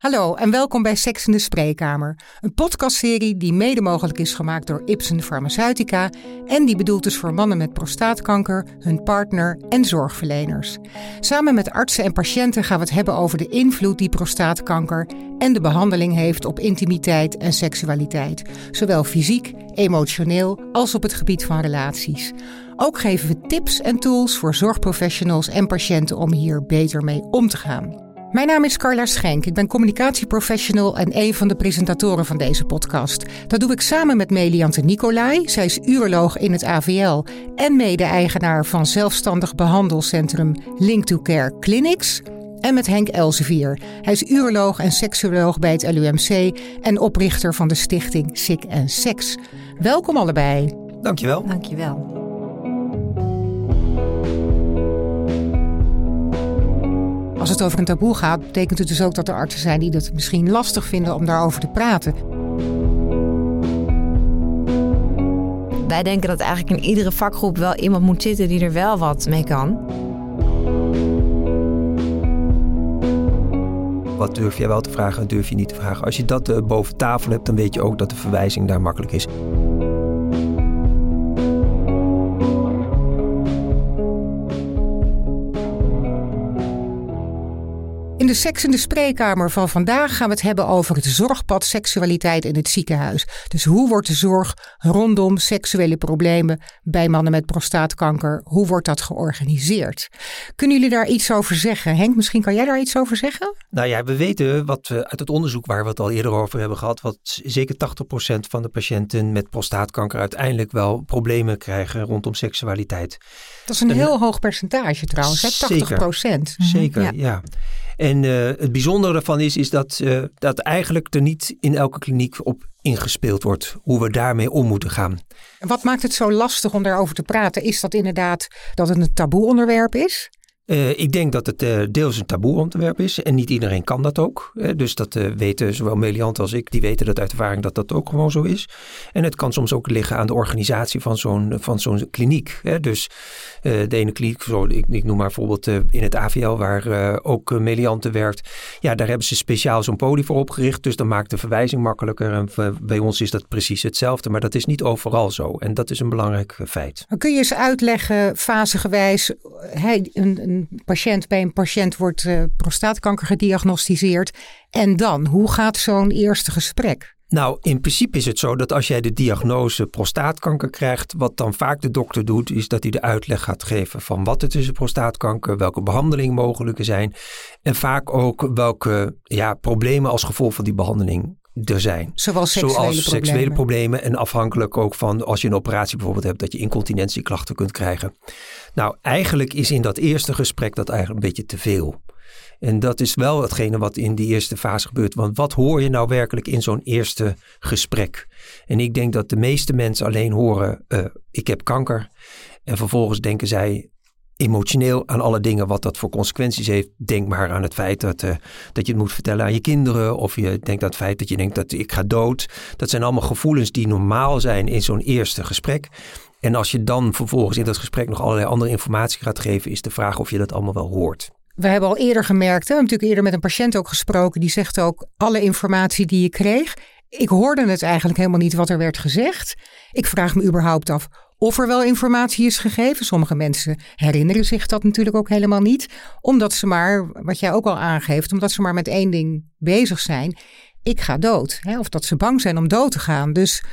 Hallo en welkom bij Seks in de Spreekkamer, een podcastserie die mede mogelijk is gemaakt door Ipsen Pharmaceutica en die bedoeld is voor mannen met prostaatkanker, hun partner en zorgverleners. Samen met artsen en patiënten gaan we het hebben over de invloed die prostaatkanker en de behandeling heeft op intimiteit en seksualiteit, zowel fysiek, emotioneel als op het gebied van relaties. Ook geven we tips en tools voor zorgprofessionals en patiënten om hier beter mee om te gaan. Mijn naam is Carla Schenk. Ik ben communicatieprofessional en een van de presentatoren van deze podcast. Dat doe ik samen met Meliante Nicolai. Zij is uroloog in het AVL en mede-eigenaar van zelfstandig behandelcentrum Link to Care Clinics. En met Henk Elsevier. Hij is uroloog en seksuoloog bij het LUMC en oprichter van de stichting Sick en Sex. Welkom allebei. Dankjewel. Dankjewel. Als het over een taboe gaat, betekent het dus ook dat er artsen zijn die het misschien lastig vinden om daarover te praten. Wij denken dat eigenlijk in iedere vakgroep wel iemand moet zitten die er wel wat mee kan. Wat durf jij wel te vragen en durf je niet te vragen? Als je dat uh, boven tafel hebt, dan weet je ook dat de verwijzing daar makkelijk is. De Seks in de Spreekkamer van vandaag gaan we het hebben over het zorgpad seksualiteit in het ziekenhuis. Dus hoe wordt de zorg rondom seksuele problemen bij mannen met prostaatkanker, hoe wordt dat georganiseerd? Kunnen jullie daar iets over zeggen? Henk, misschien kan jij daar iets over zeggen? Nou ja, we weten wat we uit het onderzoek waar we het al eerder over hebben gehad, wat zeker 80% van de patiënten met prostaatkanker uiteindelijk wel problemen krijgen rondom seksualiteit. Dat is een heel hoog percentage trouwens, hè? 80%. Zeker, zeker ja. ja. En uh, het bijzondere ervan is, is dat, uh, dat eigenlijk er niet in elke kliniek op ingespeeld wordt hoe we daarmee om moeten gaan. Wat maakt het zo lastig om daarover te praten? Is dat inderdaad dat het een taboe onderwerp is? Uh, ik denk dat het uh, deels een taboe onderwerp is en niet iedereen kan dat ook. Uh, dus dat weten zowel Meliant als ik, die weten dat uit ervaring dat dat ook gewoon zo is. En het kan soms ook liggen aan de organisatie van zo'n, van zo'n kliniek. Hè. Dus de ene kliniek, zo, ik, ik noem maar bijvoorbeeld in het AVL waar ook Meliante werkt. Ja, daar hebben ze speciaal zo'n podium voor opgericht. Dus dan maakt de verwijzing makkelijker. En bij ons is dat precies hetzelfde. Maar dat is niet overal zo. En dat is een belangrijk feit. Kun je eens uitleggen, fasegewijs, een, een patiënt bij een patiënt wordt uh, prostaatkanker gediagnosticeerd. En dan, hoe gaat zo'n eerste gesprek? Nou, in principe is het zo dat als jij de diagnose prostaatkanker krijgt, wat dan vaak de dokter doet, is dat hij de uitleg gaat geven van wat het is prostaatkanker, welke behandelingen mogelijk zijn en vaak ook welke ja, problemen als gevolg van die behandeling er zijn. Zoals seksuele, Zoals problemen. seksuele problemen. En afhankelijk ook van als je een operatie bijvoorbeeld hebt, dat je incontinentieklachten kunt krijgen. Nou, eigenlijk is in dat eerste gesprek dat eigenlijk een beetje te veel. En dat is wel hetgene wat in die eerste fase gebeurt. Want wat hoor je nou werkelijk in zo'n eerste gesprek? En ik denk dat de meeste mensen alleen horen: uh, ik heb kanker. En vervolgens denken zij: emotioneel aan alle dingen wat dat voor consequenties heeft. Denk maar aan het feit dat, uh, dat je het moet vertellen aan je kinderen. Of je denkt aan het feit dat je denkt dat ik ga dood. Dat zijn allemaal gevoelens die normaal zijn in zo'n eerste gesprek. En als je dan vervolgens in dat gesprek nog allerlei andere informatie gaat geven, is de vraag of je dat allemaal wel hoort. We hebben al eerder gemerkt, we hebben natuurlijk eerder met een patiënt ook gesproken, die zegt ook alle informatie die je kreeg. Ik hoorde het eigenlijk helemaal niet wat er werd gezegd. Ik vraag me überhaupt af of er wel informatie is gegeven. Sommige mensen herinneren zich dat natuurlijk ook helemaal niet. Omdat ze maar, wat jij ook al aangeeft, omdat ze maar met één ding bezig zijn. Ik ga dood. Hè? Of dat ze bang zijn om dood te gaan. Dus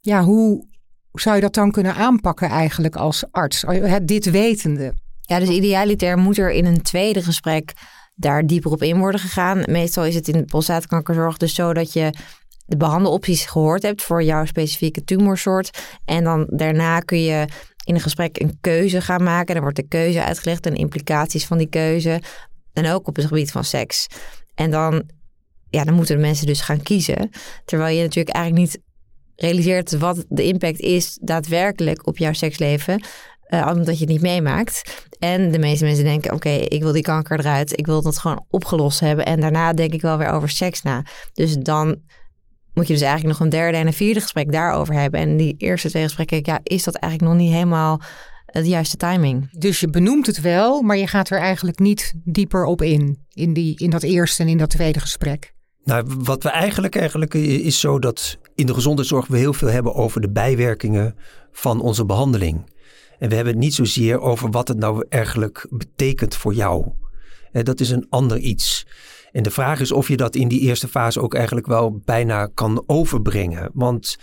ja, hoe zou je dat dan kunnen aanpakken eigenlijk als arts? Dit wetende. Ja, dus idealiter moet er in een tweede gesprek daar dieper op in worden gegaan. Meestal is het in de prostaatkankerzorg dus zo dat je de behandelopties gehoord hebt voor jouw specifieke tumorsoort. En dan daarna kun je in een gesprek een keuze gaan maken. Dan wordt de keuze uitgelegd en implicaties van die keuze. En ook op het gebied van seks. En dan, ja, dan moeten de mensen dus gaan kiezen. Terwijl je natuurlijk eigenlijk niet realiseert wat de impact is daadwerkelijk op jouw seksleven. Uh, omdat je het niet meemaakt. En de meeste mensen denken: oké, okay, ik wil die kanker eruit. Ik wil dat gewoon opgelost hebben. En daarna denk ik wel weer over seks na. Dus dan moet je dus eigenlijk nog een derde en een vierde gesprek daarover hebben. En die eerste twee gesprekken, ja, is dat eigenlijk nog niet helemaal de juiste timing. Dus je benoemt het wel, maar je gaat er eigenlijk niet dieper op in. In, die, in dat eerste en in dat tweede gesprek. Nou, wat we eigenlijk, eigenlijk is zo dat in de gezondheidszorg we heel veel hebben over de bijwerkingen van onze behandeling. En we hebben het niet zozeer over wat het nou eigenlijk betekent voor jou. Dat is een ander iets. En de vraag is of je dat in die eerste fase ook eigenlijk wel bijna kan overbrengen. Want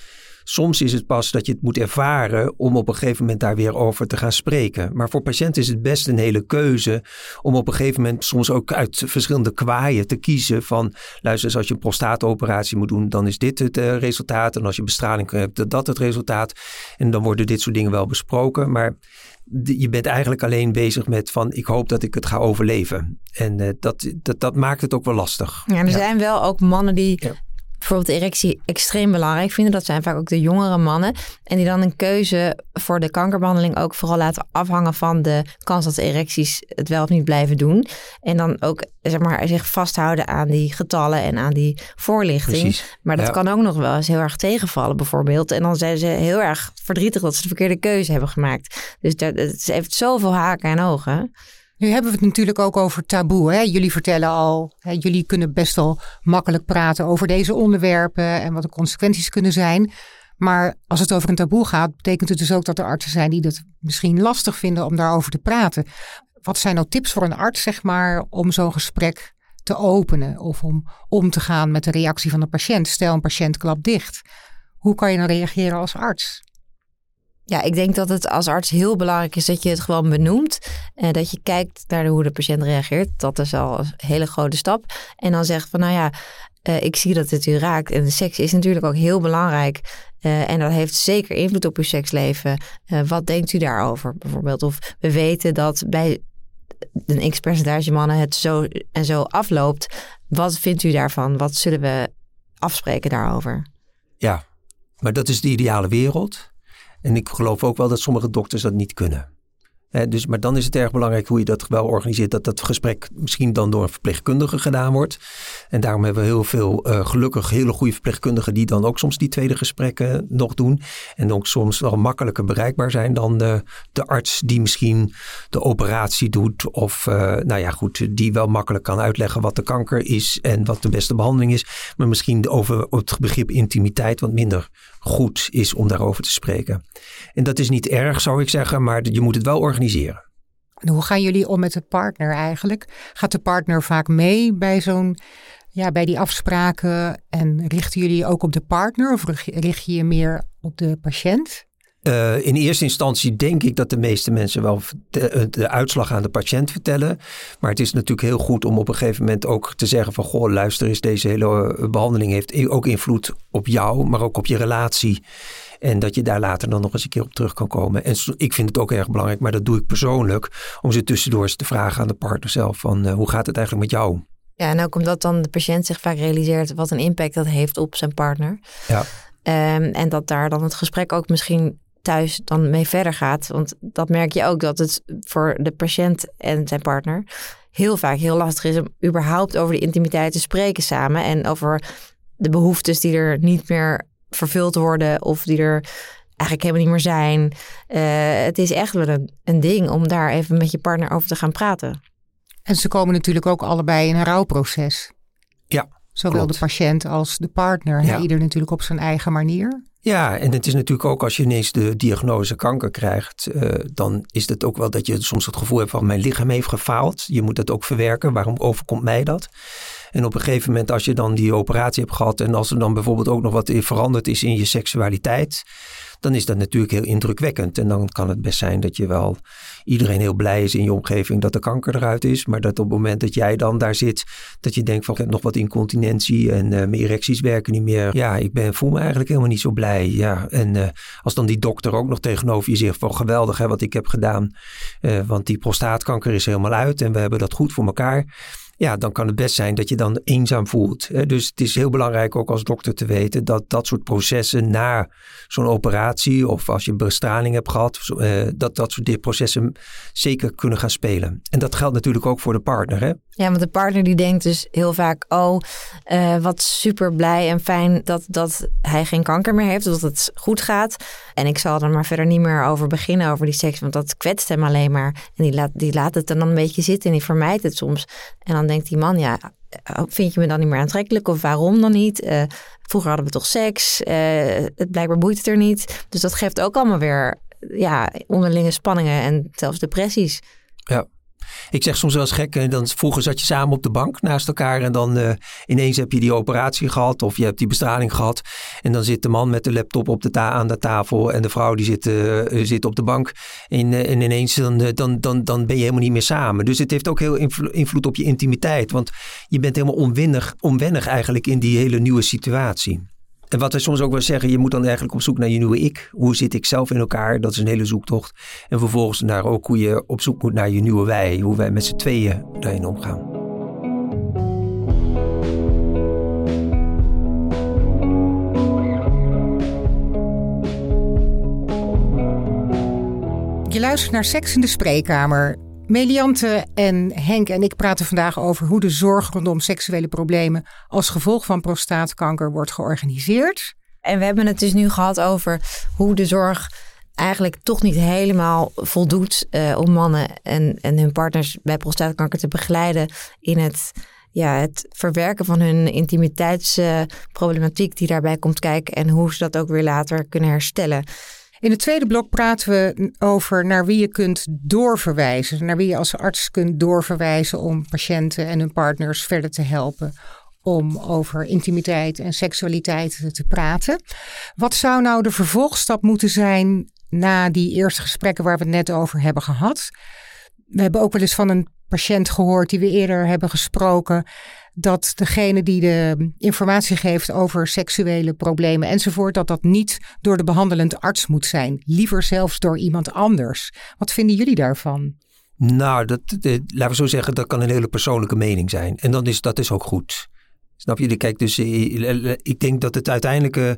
Soms is het pas dat je het moet ervaren om op een gegeven moment daar weer over te gaan spreken. Maar voor patiënten is het best een hele keuze om op een gegeven moment soms ook uit verschillende kwaaien te kiezen van luister als je een prostaatoperatie moet doen dan is dit het uh, resultaat en als je bestraling hebt dat het resultaat. En dan worden dit soort dingen wel besproken. Maar je bent eigenlijk alleen bezig met van ik hoop dat ik het ga overleven. En uh, dat, dat, dat maakt het ook wel lastig. Ja, er zijn wel ook mannen die bijvoorbeeld de erectie extreem belangrijk vinden. Dat zijn vaak ook de jongere mannen. En die dan een keuze voor de kankerbehandeling ook vooral laten afhangen van de kans dat de erecties het wel of niet blijven doen. En dan ook zeg maar, zich vasthouden aan die getallen en aan die voorlichting. Precies. Maar dat kan ook nog wel eens heel erg tegenvallen bijvoorbeeld. En dan zijn ze heel erg verdrietig dat ze de verkeerde keuze hebben gemaakt. Dus dat, het heeft zoveel haken en ogen. Nu hebben we het natuurlijk ook over taboe. Hè? Jullie vertellen al, hè, jullie kunnen best wel makkelijk praten over deze onderwerpen en wat de consequenties kunnen zijn. Maar als het over een taboe gaat, betekent het dus ook dat er artsen zijn die het misschien lastig vinden om daarover te praten. Wat zijn nou tips voor een arts, zeg maar, om zo'n gesprek te openen of om om te gaan met de reactie van de patiënt? Stel, een patiënt klapt dicht. Hoe kan je dan reageren als arts? Ja, ik denk dat het als arts heel belangrijk is dat je het gewoon benoemt. En dat je kijkt naar hoe de patiënt reageert. Dat is al een hele grote stap. En dan zegt van nou ja, uh, ik zie dat het u raakt. En seks is natuurlijk ook heel belangrijk. Uh, en dat heeft zeker invloed op uw seksleven. Wat denkt u daarover bijvoorbeeld? Of we weten dat bij een x percentage mannen het zo en zo afloopt. Wat vindt u daarvan? Wat zullen we afspreken daarover? Ja, maar dat is de ideale wereld. En ik geloof ook wel dat sommige dokters dat niet kunnen. Dus, maar dan is het erg belangrijk hoe je dat wel organiseert. Dat dat gesprek misschien dan door een verpleegkundige gedaan wordt. En daarom hebben we heel veel uh, gelukkig hele goede verpleegkundigen die dan ook soms die tweede gesprekken nog doen. En ook soms wel makkelijker bereikbaar zijn dan de, de arts die misschien de operatie doet. Of uh, nou ja, goed, die wel makkelijk kan uitleggen wat de kanker is en wat de beste behandeling is. Maar misschien over het begrip intimiteit wat minder goed is om daarover te spreken. En dat is niet erg, zou ik zeggen, maar je moet het wel organiseren. En hoe gaan jullie om met de partner eigenlijk? Gaat de partner vaak mee bij zo'n ja, bij die afspraken en richten jullie ook op de partner of richt je je meer op de patiënt? Uh, in eerste instantie denk ik dat de meeste mensen wel de, eh, de, uitslag aan de patiënt vertellen. Maar het is natuurlijk heel goed om op een gegeven moment ook te zeggen van... goh, luister eens, deze hele eh, behandeling heeft ook invloed op jou, maar ook op je relatie. En dat je daar later dan nog eens een keer op terug kan komen. En ik vind het ook erg belangrijk, maar dat doe ik persoonlijk... om ze tussendoor eens te vragen aan de partner zelf van uh, hoe gaat het eigenlijk met jou? Ja, en ook omdat dan de patiënt zich vaak realiseert wat een impact dat heeft op zijn partner. Ja. Um, en dat daar dan het gesprek ook misschien thuis dan mee verder gaat. Want dat merk je ook dat het voor de patiënt en zijn partner heel vaak heel lastig is om überhaupt over de intimiteit te spreken samen. En over de behoeftes die er niet meer vervuld worden of die er eigenlijk helemaal niet meer zijn. Uh, het is echt wel een, een ding om daar even met je partner over te gaan praten. En ze komen natuurlijk ook allebei in een rouwproces. Ja. Zowel de patiënt als de partner. Ja. Ieder natuurlijk op zijn eigen manier. Ja, en het is natuurlijk ook als je ineens de diagnose kanker krijgt, uh, dan is het ook wel dat je soms het gevoel hebt van mijn lichaam heeft gefaald. Je moet dat ook verwerken. Waarom overkomt mij dat? En op een gegeven moment als je dan die operatie hebt gehad en als er dan bijvoorbeeld ook nog wat veranderd is in je seksualiteit, dan is dat natuurlijk heel indrukwekkend. En dan kan het best zijn dat je wel iedereen heel blij is in je omgeving dat de kanker eruit is. Maar dat op het moment dat jij dan daar zit, dat je denkt van ik heb nog wat incontinentie en uh, mijn erecties werken niet meer. Ja, ik ben, voel me eigenlijk helemaal niet zo blij. Ja, en uh, als dan die dokter ook nog tegenover je zegt van geweldig hè, wat ik heb gedaan. Uh, want die prostaatkanker is helemaal uit en we hebben dat goed voor elkaar. Ja, dan kan het best zijn dat je dan eenzaam voelt. Dus het is heel belangrijk ook als dokter te weten dat dat soort processen na zo'n operatie of als je bestraling hebt gehad, eh, dat dat soort processen zeker kunnen gaan spelen. En dat geldt natuurlijk ook voor de partner. Hè? Ja, want de partner die denkt dus heel vaak, oh, uh, wat super blij en fijn dat, dat hij geen kanker meer heeft, dat het goed gaat. En ik zal er maar verder niet meer over beginnen, over die seks, want dat kwetst hem alleen maar. En die laat, die laat het dan een beetje zitten en die vermijdt het soms. En dan denkt die man, ja, oh, vind je me dan niet meer aantrekkelijk of waarom dan niet? Uh, vroeger hadden we toch seks, uh, het blijkbaar boeit het er niet. Dus dat geeft ook allemaal weer ja, onderlinge spanningen en zelfs depressies. Ja, ik zeg soms wel eens gek, eh, dan, vroeger zat je samen op de bank naast elkaar en dan uh, ineens heb je die operatie gehad of je hebt die bestraling gehad. En dan zit de man met de laptop op de ta aan de tafel en de vrouw die zit, uh, zit op de bank. En, en ineens dan, dan, dan, dan ben je helemaal niet meer samen. Dus het heeft ook heel invloed op je intimiteit, want je bent helemaal onwennig, onwennig eigenlijk in die hele nieuwe situatie. En wat we soms ook wel zeggen, je moet dan eigenlijk op zoek naar je nieuwe ik. Hoe zit ik zelf in elkaar? Dat is een hele zoektocht. En vervolgens naar ook hoe je op zoek moet naar je nieuwe wij. Hoe wij met z'n tweeën daarin omgaan. Je luistert naar Seks in de Spreekkamer. Meliante en Henk en ik praten vandaag over hoe de zorg rondom seksuele problemen als gevolg van prostaatkanker wordt georganiseerd. En we hebben het dus nu gehad over hoe de zorg eigenlijk toch niet helemaal voldoet uh, om mannen en, en hun partners bij prostaatkanker te begeleiden in het, ja, het verwerken van hun intimiteitsproblematiek die daarbij komt kijken en hoe ze dat ook weer later kunnen herstellen. In het tweede blok praten we over naar wie je kunt doorverwijzen. Naar wie je als arts kunt doorverwijzen om patiënten en hun partners verder te helpen. Om over intimiteit en seksualiteit te praten. Wat zou nou de vervolgstap moeten zijn na die eerste gesprekken waar we het net over hebben gehad? We hebben ook wel eens van een patiënt gehoord die we eerder hebben gesproken dat degene die de informatie geeft over seksuele problemen enzovoort, dat dat niet door de behandelend arts moet zijn. Liever zelfs door iemand anders. Wat vinden jullie daarvan? Nou, dat, laten we zo zeggen, dat kan een hele persoonlijke mening zijn. En dan is dat is ook goed. Snap je? Kijk, dus eh, ik denk dat het uiteindelijk,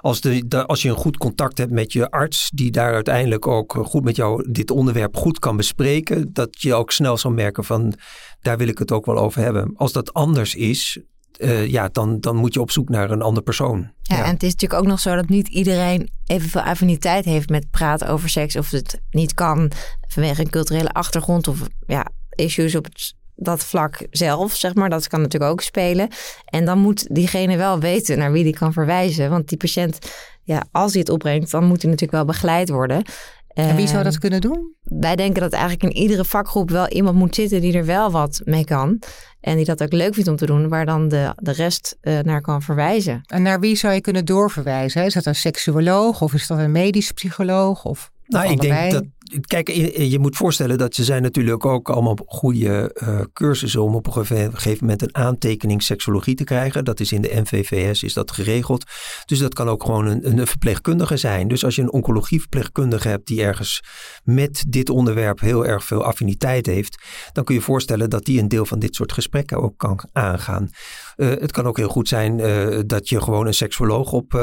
als, de, als je een goed contact hebt met je arts, die daar uiteindelijk ook goed met jou dit onderwerp goed kan bespreken, dat je ook snel zal merken van, daar wil ik het ook wel over hebben. Als dat anders is, uh, ja, dan, dan moet je op zoek naar een ander persoon. Ja, ja, en het is natuurlijk ook nog zo dat niet iedereen evenveel affiniteit heeft met praten over seks. Of het niet kan vanwege een culturele achtergrond of ja, issues op het dat vlak zelf, zeg maar. Dat kan natuurlijk ook spelen. En dan moet diegene wel weten naar wie die kan verwijzen. Want die patiënt, ja, als hij het opbrengt, dan moet hij natuurlijk wel begeleid worden. En wie zou dat ehm, kunnen doen? Wij denken dat eigenlijk in iedere vakgroep wel iemand moet zitten die er wel wat mee kan. En die dat ook leuk vindt om te doen, waar dan de, de rest uh, naar kan verwijzen. En naar wie zou je kunnen doorverwijzen? Is dat een seksuoloog of is dat een medisch psycholoog? Of nou, ik denk dat Kijk, je moet voorstellen dat ze zijn natuurlijk ook allemaal goede uh, cursussen om op een gegeven moment een aantekening seksologie te krijgen. Dat is in de MVVS is dat geregeld. Dus dat kan ook gewoon een, een verpleegkundige zijn. Dus als je een oncologieverpleegkundige hebt die ergens met dit onderwerp heel erg veel affiniteit heeft, dan kun je voorstellen dat die een deel van dit soort gesprekken ook kan aangaan. Uh, het kan ook heel goed zijn uh, dat je gewoon een seksuoloog op,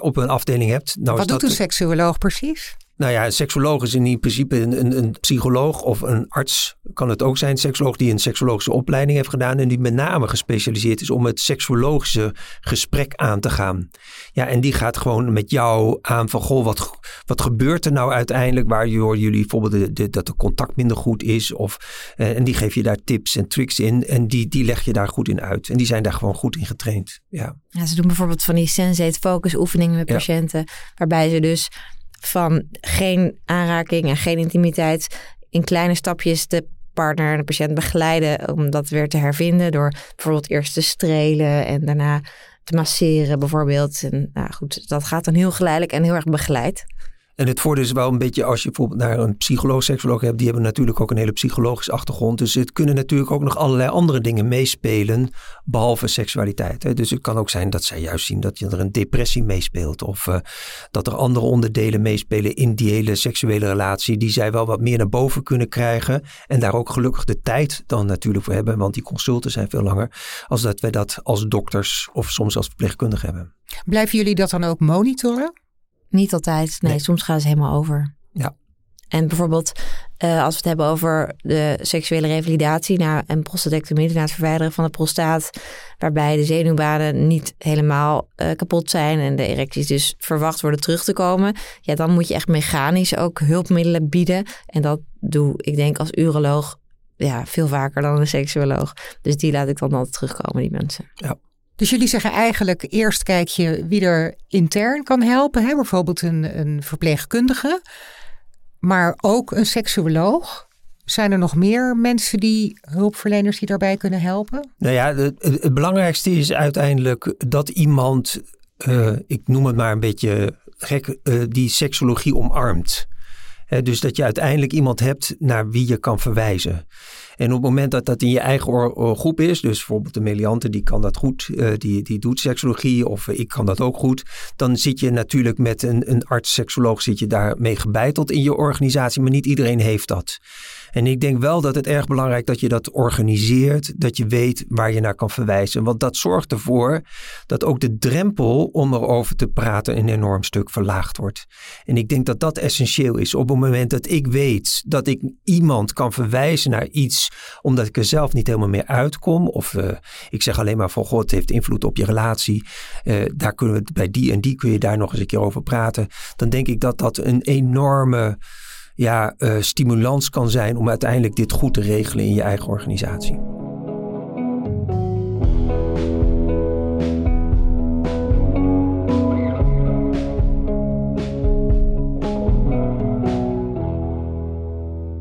op een afdeling hebt. Nou, Wat doet dat, een seksuoloog precies? Nou ja, een seksoloog is in principe een, een, een, psycholoog of een arts, kan het ook zijn. Een seksoloog die een seksologische opleiding heeft gedaan en die met name gespecialiseerd is om het seksologische gesprek aan te gaan. Ja, en die gaat gewoon met jou aan van, goh, wat, wat gebeurt er nou uiteindelijk waar jullie bijvoorbeeld de, dat de contact minder goed is of, eh, en die geef je daar tips en tricks in en die, die leg je daar goed in uit. En die zijn daar gewoon goed in getraind. Ja. ja ze doen bijvoorbeeld van die sensate focus oefeningen met patiënten, waarbij ze dus van geen aanraking en geen intimiteit in kleine stapjes de partner en de patiënt begeleiden om dat weer te hervinden door bijvoorbeeld eerst te strelen en daarna te masseren bijvoorbeeld. En nou goed, dat gaat dan heel geleidelijk en heel erg begeleid. En het voordeel is wel een beetje als je bijvoorbeeld naar een psycholoog, seksoloog hebt, die hebben natuurlijk ook een hele psychologische achtergrond. Dus het kunnen natuurlijk ook nog allerlei andere dingen meespelen, behalve seksualiteit. Hè. Dus het kan ook zijn dat zij juist zien dat er een depressie meespeelt. Of uh, dat er andere onderdelen meespelen in die hele seksuele relatie, die zij wel wat meer naar boven kunnen krijgen. En daar ook gelukkig de tijd dan natuurlijk voor hebben, want die consulten zijn veel langer, als dat wij dat als dokters of soms als verpleegkundigen hebben. Blijven jullie dat dan ook monitoren? Niet altijd. Nee, soms gaan ze helemaal over. Ja. En bijvoorbeeld uh, als we het hebben over de seksuele revalidatie nou, en prostatectomie, na het verwijderen van de prostaat, waarbij de zenuwbanen niet helemaal uh, kapot zijn en de erecties dus verwacht worden terug te komen, ja, dan moet je echt mechanisch ook hulpmiddelen bieden. En dat doe ik denk als uroloog ja, veel vaker dan een seksuoloog. Dus die laat ik dan altijd terugkomen, die mensen. Ja. Dus jullie zeggen eigenlijk eerst kijk je wie er intern kan helpen. Hè? Bijvoorbeeld een, een verpleegkundige. Maar ook een seksuoloog. Zijn er nog meer mensen die hulpverleners die daarbij kunnen helpen? Nou ja, het, belangrijkste is uiteindelijk dat iemand, uh, ik noem het maar een beetje gek, uh, die seksologie omarmt. dus dat je uiteindelijk iemand hebt naar wie je kan verwijzen. En op het moment dat dat in je eigen groep is, dus bijvoorbeeld de meliante die kan dat goed, uh, die, die doet seksologie of ik kan dat ook goed, dan zit je natuurlijk met een, een arts-seksoloog zit je daarmee gebeiteld in je organisatie, maar niet iedereen heeft dat. En ik denk wel dat het erg belangrijk dat je dat organiseert, dat je weet waar je naar kan verwijzen. Want dat zorgt ervoor dat ook de drempel om erover te praten een enorm stuk verlaagd wordt. En ik denk dat dat essentieel is. Op het moment dat ik weet dat ik iemand kan verwijzen naar iets omdat ik er zelf niet helemaal meer uitkom, of uh, ik zeg alleen maar van God het heeft invloed op je relatie, uh, daar kunnen we bij die en die kun je daar nog eens een keer over praten, dan denk ik dat dat een enorme ja, uh, stimulans kan zijn om uiteindelijk dit goed te regelen in je eigen organisatie.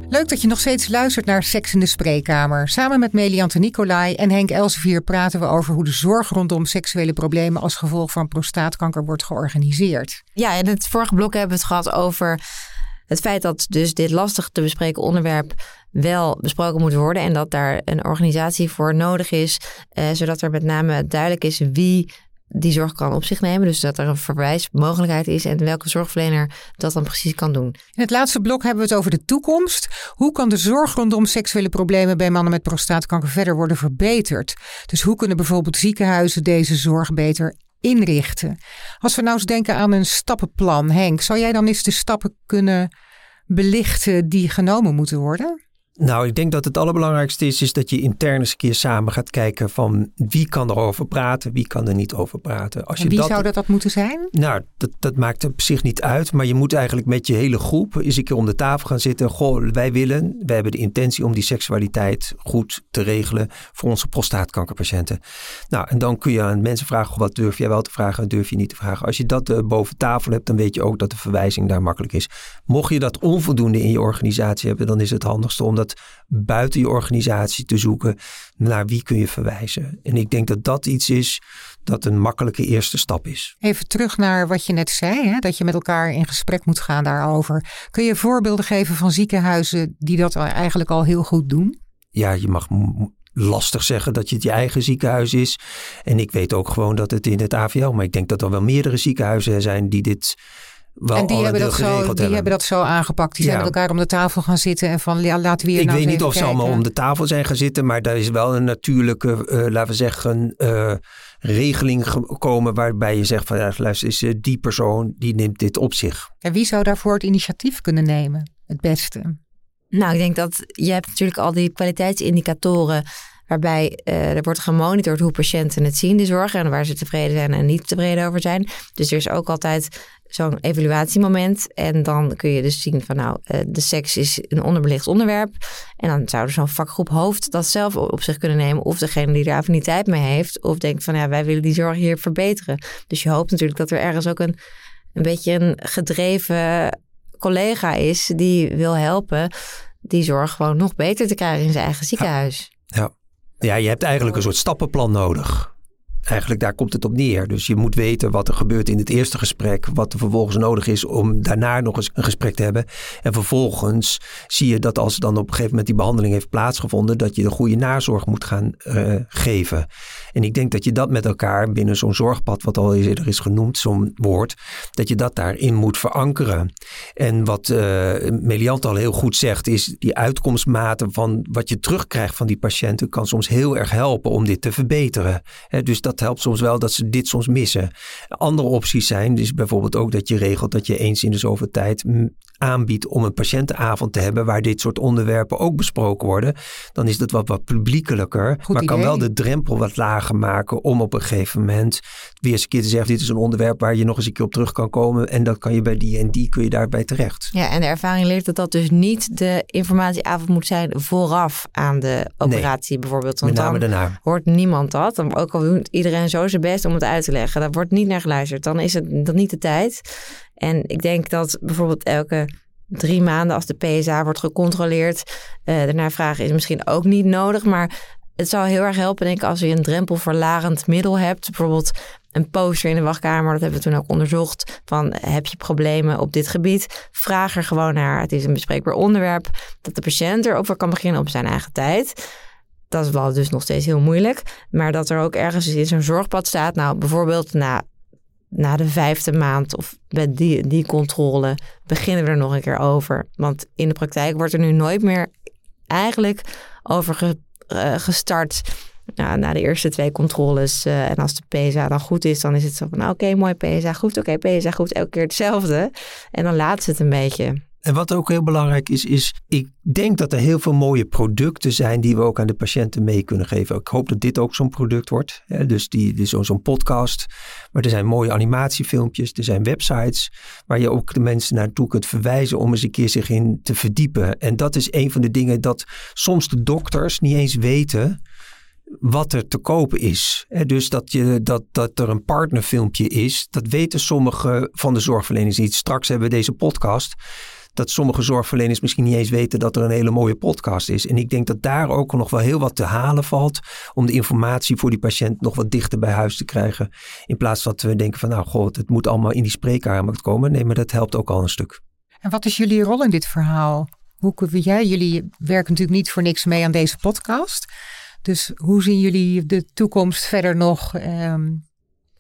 Leuk dat je nog steeds luistert naar Seks in de Spreekkamer. Samen met Meliante Nicolai en Henk Elsevier praten we over hoe de zorg rondom seksuele problemen als gevolg van prostaatkanker wordt georganiseerd. Ja, in het vorige blok hebben we het gehad over het feit dat dus dit lastig te bespreken onderwerp wel besproken moet worden en dat daar een organisatie voor nodig is, eh, zodat er met name duidelijk is wie die zorg kan op zich nemen. Dus dat er een verwijsmogelijkheid is en welke zorgverlener dat dan precies kan doen. In het laatste blok hebben we het over de toekomst. Hoe kan de zorg rondom seksuele problemen bij mannen met prostaatkanker verder worden verbeterd? Dus hoe kunnen bijvoorbeeld ziekenhuizen deze zorg beter inrichten? Als we nou eens denken aan een stappenplan, Henk, zou jij dan eens de stappen kunnen belichten die genomen moeten worden? Nou, ik denk dat het allerbelangrijkste is, is dat je intern eens een keer samen gaat kijken van wie kan er over praten, wie kan er niet over praten. Als je wie zou dat, dat moeten zijn? Nou, dat, dat maakt op zich niet uit, maar je moet eigenlijk met je hele groep eens een keer om de tafel gaan zitten. Goh, wij willen, wij hebben de intentie om die seksualiteit goed te regelen voor onze prostaatkankerpatiënten. Nou, en dan kun je aan mensen vragen, wat durf jij wel te vragen, durf je niet te vragen. Als je dat uh, boven tafel hebt, dan weet je ook dat de verwijzing daar makkelijk is. Mocht je dat onvoldoende in je organisatie hebben, dan is het handigste om dat buiten je organisatie te zoeken. Naar wie kun je verwijzen? En ik denk dat dat iets is dat een makkelijke eerste stap is. Even terug naar wat je net zei, hè? dat je met elkaar in gesprek moet gaan daarover. Kun je voorbeelden geven van ziekenhuizen die dat eigenlijk al heel goed doen? Ja, je mag lastig zeggen dat je het je eigen ziekenhuis is. En ik weet ook gewoon dat het in het AVL, maar ik denk dat er wel meerdere ziekenhuizen zijn die dit en die, hebben dat, zo, die hebben. dat zo aangepakt. Die zijn met elkaar om de tafel gaan zitten en van ja, laten we hier Ik nou weet niet of ze allemaal om de tafel zijn gaan zitten, maar daar is wel een natuurlijke, uh, laten we zeggen, uh, regeling gekomen waarbij je zegt van ja, luister, is uh, die persoon die neemt dit op zich. En wie zou daarvoor het initiatief kunnen nemen? Het beste. Nou, ik denk dat je hebt natuurlijk al die kwaliteitsindicatoren waarbij uh, er wordt gemonitord hoe patiënten het zien, de zorg, en waar ze tevreden zijn en niet tevreden over zijn. Dus er is ook altijd zo'n evaluatiemoment. En dan kun je dus zien van nou, uh, de seks is een onderbelicht onderwerp. En dan zou er zo'n vakgroep hoofd dat zelf op zich kunnen nemen. Of degene die er affiniteit mee heeft. Of denkt van ja, wij willen die zorg hier verbeteren. Dus je hoopt natuurlijk dat er ergens ook een, een beetje een gedreven collega is die wil helpen die zorg gewoon nog beter te krijgen in zijn eigen ziekenhuis. Ja, je hebt eigenlijk een soort stappenplan nodig. Eigenlijk daar komt het op neer. Dus je moet weten wat er gebeurt in het eerste gesprek, wat er vervolgens nodig is om daarna nog eens een gesprek te hebben. En vervolgens zie je dat als dan op een gegeven moment die behandeling heeft plaatsgevonden, dat je de goede nazorg moet gaan uh, geven. En ik denk dat je dat met elkaar binnen zo'n zorgpad, wat al eerder is genoemd, zo'n woord, dat je dat daarin moet verankeren. En wat uh, Meliant al heel goed zegt, is die uitkomstmaten van wat je terugkrijgt van die patiënten kan soms heel erg helpen om dit te verbeteren. dus dat helpt soms wel dat ze dit soms missen. Andere opties zijn dus bijvoorbeeld ook dat je regelt dat je eens in de zoveel tijd aanbiedt om een patiëntenavond te hebben waar dit soort onderwerpen ook besproken worden, dan is dat wat, wat publiekelijker. maar kan wel de drempel wat lager maken om op een gegeven moment weer eens een keer te zeggen: dit is een onderwerp waar je nog eens een keer op terug kan komen. En dan kan je bij die en die kun je daarbij terecht. Ja, en de ervaring leert dat dat dus niet de informatieavond moet zijn vooraf aan de operatie bijvoorbeeld. Want Met name dan daarna. hoort niemand dat. Ook al doet iedereen zo zijn best om het uit te leggen. Daar wordt niet naar geluisterd. Dan is het dan niet de tijd. En ik denk dat bijvoorbeeld elke drie maanden als de PSA wordt gecontroleerd, uh, daarna vragen is misschien ook niet nodig. Maar het zou heel erg helpen, denk ik, als je een drempelverlagend middel hebt. Bijvoorbeeld een poster in de wachtkamer, dat hebben we toen ook onderzocht. Van heb je problemen op dit gebied? Vraag er gewoon naar. Het is een bespreekbaar onderwerp. Dat de patiënt erover kan beginnen op zijn eigen tijd. Dat is wel dus nog steeds heel moeilijk. Maar dat er ook ergens in zo'n zorgpad staat. Nou, bijvoorbeeld na na de vijfde maand of met die, die controle beginnen we er nog een keer over. Want in de praktijk wordt er nu nooit meer eigenlijk over eh, gestart. Na de eerste twee controles. Uh, en als de PSA dan goed is, dan is het zo van: nou, oké, mooi PSA goed. Oké, PSA goed. Elke keer hetzelfde. En dan laat ze het een beetje. En wat ook heel belangrijk is, is ik denk dat er heel veel mooie producten zijn die we ook aan de patiënten mee kunnen geven. Ik hoop dat dit ook zo'n product wordt. Dus die, die zo'n podcast. Maar er zijn mooie animatiefilmpjes, er zijn websites waar je ook de mensen naartoe kunt verwijzen om eens een keer zich in te verdiepen. En dat is een van de dingen dat soms de dokters niet eens weten wat er te kopen is. Dus dat, je, dat, dat er een partnerfilmpje is, dat weten sommige van de zorgverleners niet. Straks hebben we deze podcast dat sommige zorgverleners misschien niet eens weten dat er een hele mooie podcast is. En ik denk dat daar ook nog wel heel wat te halen valt om de informatie voor die patiënt nog wat dichter bij huis te krijgen. In plaats dat we denken van nou god, het moet allemaal in die spreekkamer komen. Nee, maar dat helpt ook al een stuk. En wat is jullie rol in dit verhaal? Hoe, jij, jullie werken natuurlijk niet voor niks mee aan deze podcast. Dus hoe zien jullie de toekomst verder nog? Um,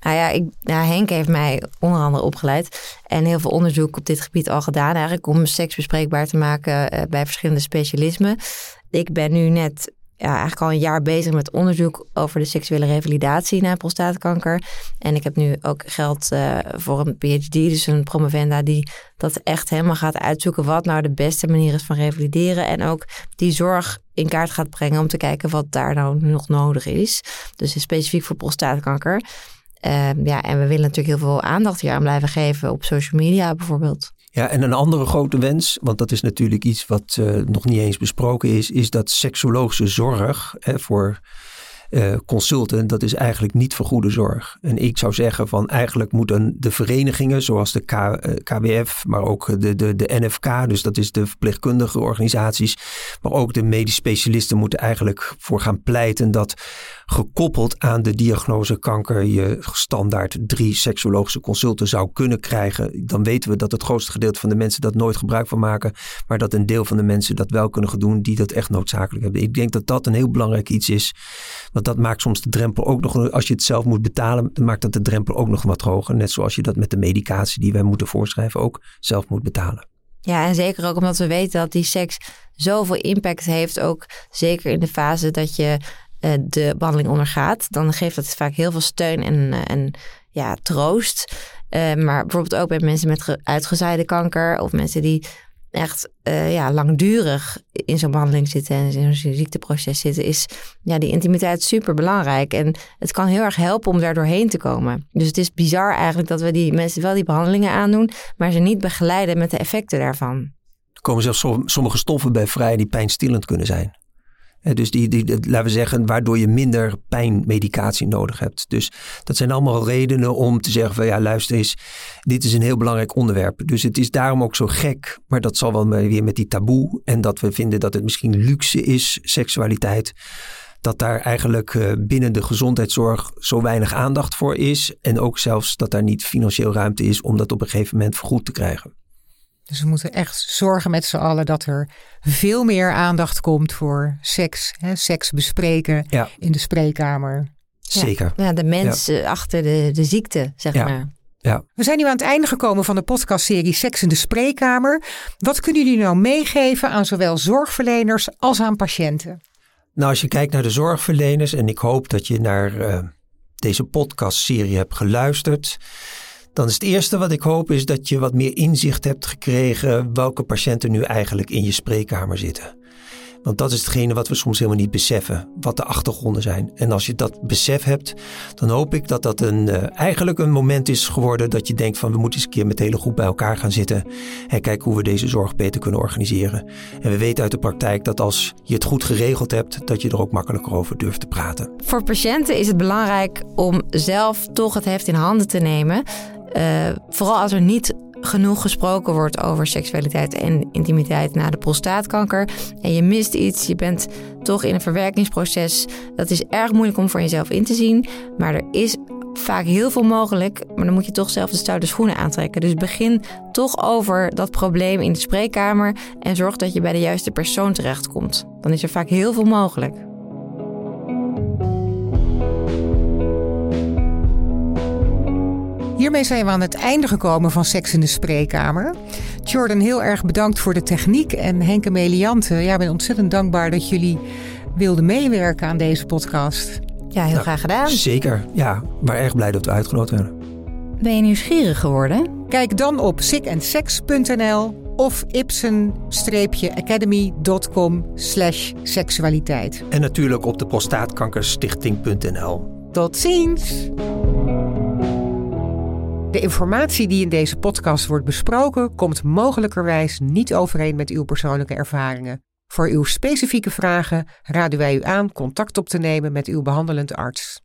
nou ja, ik, Henk heeft mij onder andere opgeleid en heel veel onderzoek op dit gebied al gedaan, eigenlijk om seks bespreekbaar te maken uh, bij verschillende specialismen. Ik ben nu net ja, eigenlijk al een jaar bezig met onderzoek over de seksuele revalidatie na prostaatkanker. En ik heb nu ook geld uh, voor een PhD, dus een promovenda, die dat echt helemaal gaat uitzoeken wat nou de beste manier is van revalideren. En ook die zorg in kaart gaat brengen om te kijken wat daar nou nog nodig is. Dus specifiek voor prostaatkanker. Uh, ja, en we willen natuurlijk heel veel aandacht hier aan blijven geven op social media bijvoorbeeld. Ja, en een andere grote wens, want dat is natuurlijk iets wat uh, nog niet eens besproken is, is dat seksologische zorg hè, voor uh, dat is eigenlijk niet vergoede zorg. En ik zou zeggen van eigenlijk moeten de verenigingen zoals de KWF, maar ook de, de, de NFK, dus dat is de verpleegkundige organisaties, maar ook de medisch specialisten moeten eigenlijk voor gaan pleiten dat gekoppeld aan de diagnose kanker je standaard drie seksologische consulten zou kunnen krijgen. Dan weten we dat het grootste gedeelte van de mensen dat nooit gebruik van maken, maar dat een deel van de mensen dat wel kunnen doen die dat echt noodzakelijk hebben. Ik denk dat dat een heel belangrijk iets is. Want dat maakt soms de drempel ook nog, als je het zelf moet betalen, maakt dat de drempel ook nog wat hoger. Net zoals je dat met de medicatie die wij moeten voorschrijven ook zelf moet betalen. Ja, en zeker ook omdat we weten dat die seks zoveel impact heeft. Ook zeker in de fase dat je uh, de behandeling ondergaat. Dan geeft dat vaak heel veel steun en, uh, en ja, troost. Uh, maar bijvoorbeeld ook bij mensen met uitgezaaide kanker of mensen die echt ja, langdurig in zo'n behandeling zitten en in zo'n ziekteproces zitten, is ja, die intimiteit super belangrijk. En het kan heel erg helpen om daar doorheen te komen. Dus het is bizar eigenlijk dat we die mensen wel die behandelingen aandoen, maar ze niet begeleiden met de effecten daarvan. Er komen zelfs sommige stoffen bij vrij die pijnstillend kunnen zijn. Dus die, die, laten we zeggen, waardoor je minder pijnmedicatie nodig hebt. Dus dat zijn allemaal redenen om te zeggen van ja, luister eens, dit is een heel belangrijk onderwerp. Dus het is daarom ook zo gek, maar dat zal wel weer met die taboe en dat we vinden dat het misschien luxe is, seksualiteit dat daar eigenlijk uh, binnen de gezondheidszorg zo weinig aandacht voor is. En ook zelfs dat daar niet financieel ruimte is om dat op een gegeven moment vergoed te krijgen. Dus we moeten echt zorgen met z'n allen dat er veel meer aandacht komt voor seks. Hè, seks bespreken Ja. in de spreekkamer. Zeker. Ja, de mens eh, achter de, de ziekte, zeg Ja. maar. Ja. We zijn nu aan het einde gekomen van de podcastserie Seks in de Spreekkamer. Wat kunnen jullie nou meegeven aan zowel zorgverleners als aan patiënten? Nou, als je kijkt naar de zorgverleners, en ik hoop dat je naar eh, deze podcastserie hebt geluisterd, dan is het eerste wat ik hoop is dat je wat meer inzicht hebt gekregen welke patiënten nu eigenlijk in je spreekkamer zitten. Want dat is hetgene wat we soms helemaal niet beseffen, wat de achtergronden zijn. En als je dat besef hebt, dan hoop ik dat dat een, eh, eigenlijk een moment is geworden dat je denkt van we moeten eens een keer met de hele groep bij elkaar gaan zitten en kijken hoe we deze zorg beter kunnen organiseren. En we weten uit de praktijk dat als je het goed geregeld hebt, dat je er ook makkelijker over durft te praten. Voor patiënten is het belangrijk om zelf toch het heft in handen te nemen. Eh, vooral als er niet genoeg gesproken wordt over seksualiteit en intimiteit na de prostaatkanker. En je mist iets, je bent toch in een verwerkingsproces. Dat is erg moeilijk om voor jezelf in te zien. Maar er is vaak heel veel mogelijk. Maar dan moet je toch zelf de stoute schoenen aantrekken. Dus begin toch over dat probleem in de spreekkamer. En zorg dat je bij de juiste persoon terechtkomt. Dan is er vaak heel veel mogelijk. Hiermee zijn we aan het einde gekomen van Seks in de Spreekkamer. Jordan, heel erg bedankt voor de techniek. En Henke Meliante, ja, ik ben ontzettend dankbaar dat jullie wilden meewerken aan deze podcast. Ja, heel Nou, graag gedaan. Zeker, ja. Maar erg blij dat we uitgenodigd werden. Ben je nieuwsgierig geworden? Kijk dan op sickandsex.nl of ipsen-academy.com slash seksualiteit. En natuurlijk op de prostaatkankerstichting.nl. Tot ziens! De informatie die in deze podcast wordt besproken komt mogelijkerwijs niet overeen met uw persoonlijke ervaringen. Voor uw specifieke vragen raden wij u aan contact op te nemen met uw behandelend arts.